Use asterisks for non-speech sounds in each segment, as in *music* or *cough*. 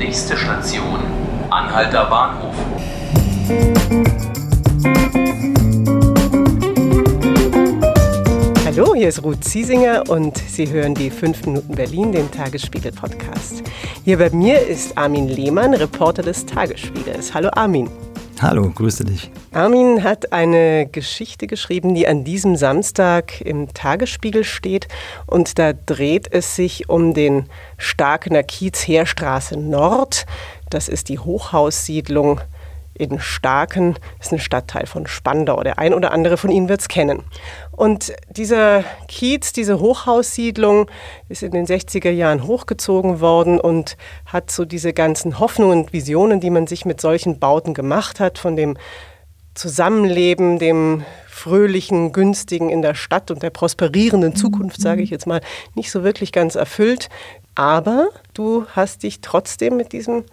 Nächste Station, Anhalter Bahnhof. Hallo, hier ist Ruth Ziesinger und Sie hören die 5 Minuten Berlin, den Tagesspiegel-Podcast. Hier bei mir ist Armin Lehmann, Reporter des Tagesspiegels. Hallo Armin. Hallo, grüße dich. Armin hat eine Geschichte geschrieben, die an diesem Samstag im Tagesspiegel steht. Und da dreht es sich um den Starkener Kiez Heerstraße Nord. Das ist die Hochhaussiedlung in Starken, ist ein Stadtteil von Spandau. Der ein oder andere von Ihnen wird es kennen. Und dieser Kiez, diese Hochhaussiedlung, ist in den 60er Jahren hochgezogen worden und hat so diese ganzen Hoffnungen und Visionen, die man sich mit solchen Bauten gemacht hat, von dem Zusammenleben, dem fröhlichen, günstigen in der Stadt und der prosperierenden Zukunft, sage ich jetzt mal, nicht so wirklich ganz erfüllt. Aber du hast dich trotzdem mit diesem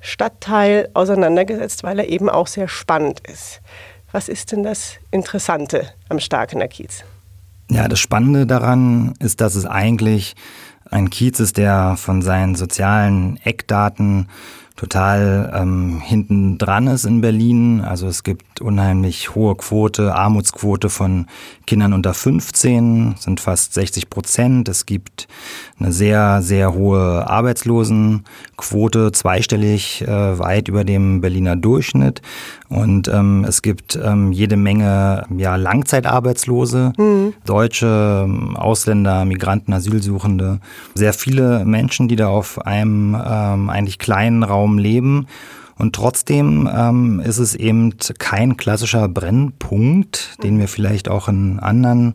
Stadtteil auseinandergesetzt, weil er eben auch sehr spannend ist. Was ist denn das Interessante am Starkener Kiez? Ja, das Spannende daran ist, dass es eigentlich ein Kiez ist, der von seinen sozialen Eckdaten total ähm, hinten dran ist in Berlin. Also es gibt unheimlich hohe Quote, Armutsquote von Kindern unter 15, sind fast 60 Prozent. Es gibt eine sehr, sehr hohe Arbeitslosenquote, zweistellig, äh, weit über dem Berliner Durchschnitt. Und ähm, es gibt ähm, jede Menge ja, Langzeitarbeitslose, mhm. Deutsche, Ausländer, Migranten, Asylsuchende. Sehr viele Menschen, die da auf einem ähm, eigentlich kleinen Raum leben. Und trotzdem ähm, ist es eben kein klassischer Brennpunkt, den wir vielleicht auch in anderen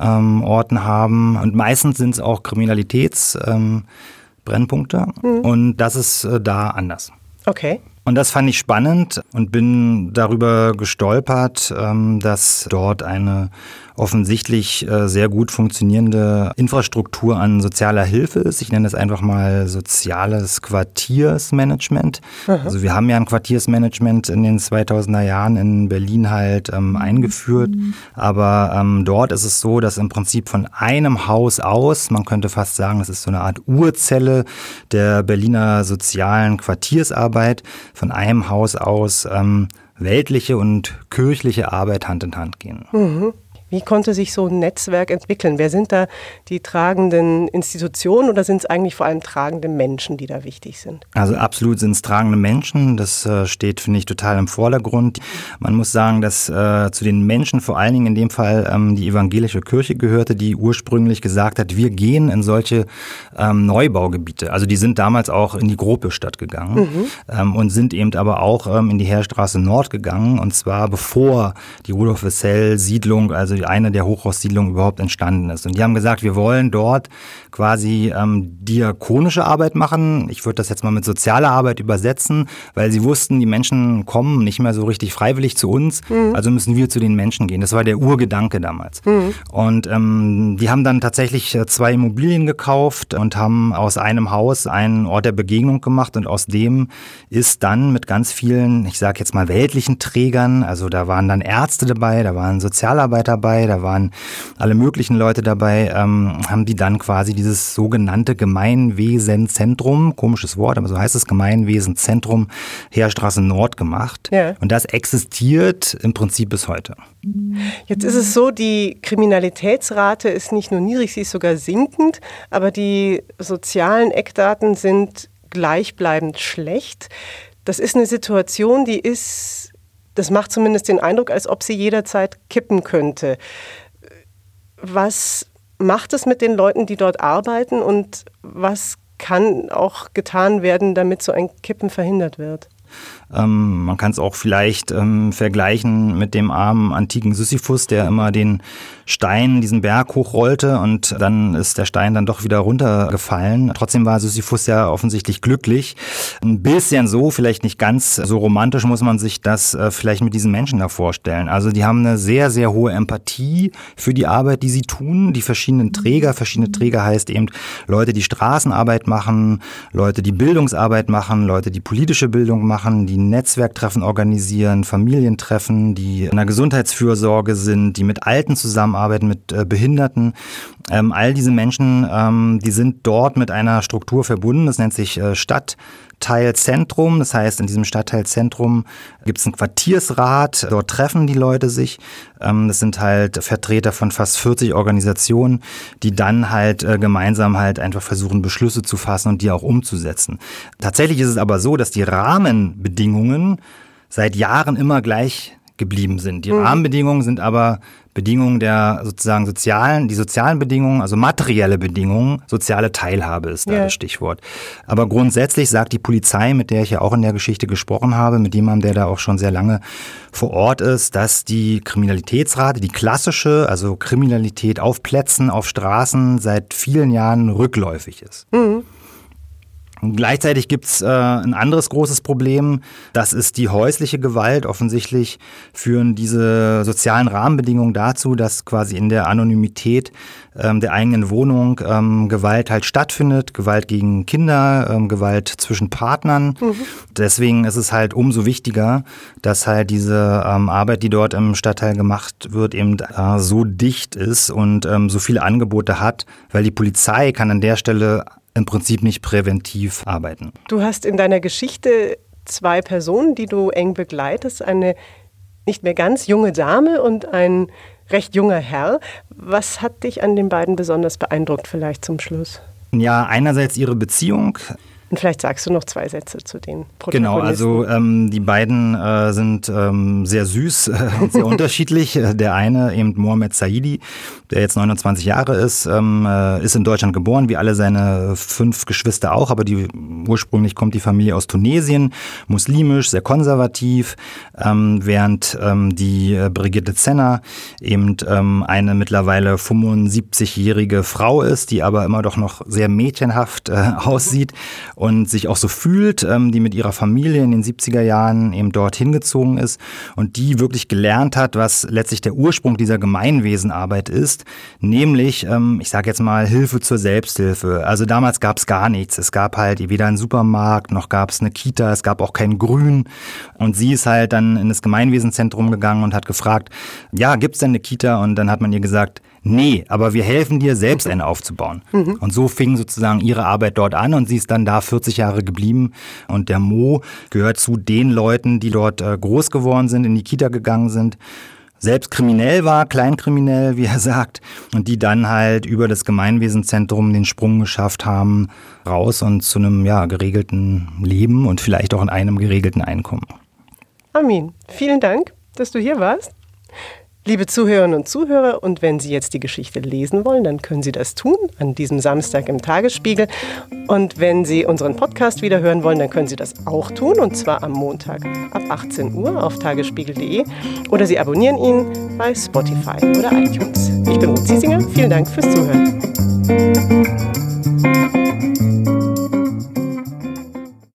ähm, Orten haben. Und meistens sind es auch Kriminalitätsbrennpunkte. Ähm, mhm. Und das ist äh, da anders. Okay. Und das fand ich spannend und bin darüber gestolpert, ähm, dass dort eine offensichtlich äh, sehr gut funktionierende Infrastruktur an sozialer Hilfe ist. Ich nenne es einfach mal soziales Quartiersmanagement. Aha. Also wir haben ja ein Quartiersmanagement in den 2000er Jahren in Berlin halt ähm, eingeführt. Mhm. Aber ähm, dort ist es so, dass im Prinzip von einem Haus aus, man könnte fast sagen, das ist so eine Art Urzelle der Berliner sozialen Quartiersarbeit, von einem Haus aus ähm, weltliche und kirchliche Arbeit Hand in Hand gehen. Mhm. Wie konnte sich so ein Netzwerk entwickeln? Wer sind da die tragenden Institutionen oder sind es eigentlich vor allem tragende Menschen, die da wichtig sind? Also absolut sind es tragende Menschen. Das äh, steht, finde ich, total im Vordergrund. Man muss sagen, dass äh, zu den Menschen vor allen Dingen in dem Fall ähm, die evangelische Kirche gehörte, die ursprünglich gesagt hat, wir gehen in solche ähm, Neubaugebiete. Also die sind damals auch in die Grope-Stadt gegangen mhm. ähm, und sind eben aber auch ähm, in die Heerstraße Nord gegangen und zwar bevor die Rudolf-Wessel-Siedlung, also eine der Hochhaussiedlungen überhaupt entstanden ist. Und die haben gesagt, wir wollen dort quasi ähm, diakonische Arbeit machen. Ich würde das jetzt mal mit sozialer Arbeit übersetzen, weil sie wussten, die Menschen kommen nicht mehr so richtig freiwillig zu uns, mhm. also müssen wir zu den Menschen gehen. Das war der Urgedanke damals. Mhm. Und ähm, die haben dann tatsächlich äh, zwei Immobilien gekauft und haben aus einem Haus einen Ort der Begegnung gemacht und aus dem ist dann mit ganz vielen, ich sage jetzt mal weltlichen Trägern, also da waren dann Ärzte dabei, da waren Sozialarbeiter dabei, da waren alle möglichen Leute dabei, ähm, haben die dann quasi dieses sogenannte Gemeinwesenzentrum, komisches Wort, aber so heißt es, Gemeinwesenzentrum Heerstraße Nord gemacht. Ja. Und das existiert im Prinzip bis heute. Jetzt ist es so, die Kriminalitätsrate ist nicht nur niedrig, sie ist sogar sinkend, aber die sozialen Eckdaten sind gleichbleibend schlecht. Das ist eine Situation, die ist das macht zumindest den Eindruck, als ob sie jederzeit kippen könnte. Was macht es mit den Leuten, die dort arbeiten und was kann auch getan werden, damit so ein Kippen verhindert wird? Ähm, man kann es auch vielleicht ähm, vergleichen mit dem armen antiken Sisyphus, der immer den Stein diesen Berg hochrollte und dann ist der Stein dann doch wieder runtergefallen. Trotzdem war Sisyphus ja offensichtlich glücklich. Ein bisschen so, vielleicht nicht ganz so romantisch muss man sich das äh, vielleicht mit diesen Menschen da vorstellen. Also die haben eine sehr, sehr hohe Empathie für die Arbeit, die sie tun. Die verschiedenen Träger, verschiedene Träger heißt eben Leute, die Straßenarbeit machen, Leute, die Bildungsarbeit machen, Leute, die politische Bildung machen machen, die Netzwerktreffen organisieren, Familientreffen, die in der Gesundheitsfürsorge sind, die mit Alten zusammenarbeiten, mit äh, Behinderten. Ähm, all diese Menschen, ähm, die sind dort mit einer Struktur verbunden. Das nennt sich äh, Stadt. Stadtteilzentrum. Das heißt, in diesem Stadtteilzentrum gibt es einen Quartiersrat. Dort treffen die Leute sich. Ähm, das sind halt Vertreter von fast 40 Organisationen, die dann halt äh, gemeinsam halt einfach versuchen, Beschlüsse zu fassen und die auch umzusetzen. Tatsächlich ist es aber so, dass die Rahmenbedingungen seit Jahren immer gleich geblieben sind. Die mhm. Rahmenbedingungen sind aber Bedingungen der sozusagen sozialen, die sozialen Bedingungen, also materielle Bedingungen, soziale Teilhabe ist da ja. das Stichwort. Aber grundsätzlich sagt die Polizei, mit der ich ja auch in der Geschichte gesprochen habe, mit jemandem, der da auch schon sehr lange vor Ort ist, dass die Kriminalitätsrate, die klassische, also Kriminalität auf Plätzen, auf Straßen seit vielen Jahren rückläufig ist. Mhm. Gleichzeitig gibt's äh, ein anderes großes Problem, das ist die häusliche Gewalt. Offensichtlich führen diese sozialen Rahmenbedingungen dazu, dass quasi in der Anonymität ähm, der eigenen Wohnung ähm, Gewalt halt stattfindet, Gewalt gegen Kinder, ähm, Gewalt zwischen Partnern. Mhm. Deswegen ist es halt umso wichtiger, dass halt diese ähm, Arbeit, die dort im Stadtteil gemacht wird, eben äh, so dicht ist und ähm, so viele Angebote hat, weil die Polizei kann an der Stelle im Prinzip nicht präventiv arbeiten. Du hast in deiner Geschichte zwei Personen, die du eng begleitest, eine nicht mehr ganz junge Dame und ein recht junger Herr. Was hat dich an den beiden besonders beeindruckt vielleicht zum Schluss? Ja, einerseits ihre Beziehung. Und vielleicht sagst du noch zwei Sätze zu den Protagonisten. Genau, also ähm, die beiden äh, sind ähm, sehr süß *laughs* äh, und sehr unterschiedlich. Der eine eben Mohamed Saidi, der jetzt 29 Jahre ist, ähm, äh, ist in Deutschland geboren, wie alle seine fünf Geschwister auch, aber die, ursprünglich kommt die Familie aus Tunesien, muslimisch, sehr konservativ, ähm, während ähm, die äh, Brigitte Zenner eben ähm, eine mittlerweile 75-jährige Frau ist, die aber immer doch noch sehr mädchenhaft äh, *laughs* aussieht und sich auch so fühlt, ähm, die mit ihrer Familie in den 70er Jahren eben dort hingezogen ist und die wirklich gelernt hat, was letztlich der Ursprung dieser Gemeinwesenarbeit ist, nämlich, ähm, ich sage jetzt mal, Hilfe zur Selbsthilfe. Also damals gab es gar nichts. Es gab halt weder einen Supermarkt, noch gab es eine Kita, es gab auch kein Grün. Und sie ist halt dann in das Gemeinwesenzentrum gegangen und hat gefragt, ja, gibt es denn eine Kita? Und dann hat man ihr gesagt, nee, aber wir helfen dir, selbst eine aufzubauen. Mhm. Und so fing sozusagen ihre Arbeit dort an und sie ist dann da 40 Jahre geblieben. Und der Mo gehört zu den Leuten, die dort äh, groß geworden sind, in die Kita gegangen sind selbst kriminell war, kleinkriminell, wie er *laughs* sagt, und die dann halt über das Gemeinwesenzentrum den Sprung geschafft haben, raus und zu einem ja, geregelten Leben und vielleicht auch in einem geregelten Einkommen. Armin, vielen Dank, dass du hier warst. Liebe Zuhörerinnen und Zuhörer, und wenn Sie jetzt die Geschichte lesen wollen, dann können Sie das tun an diesem Samstag im Tagesspiegel. Und wenn Sie unseren Podcast wieder hören wollen, dann können Sie das auch tun, und zwar am Montag ab 18 Uhr auf tagesspiegel.de oder Sie abonnieren ihn bei Spotify oder iTunes. Ich bin Ruth Ziesinger, vielen Dank fürs Zuhören.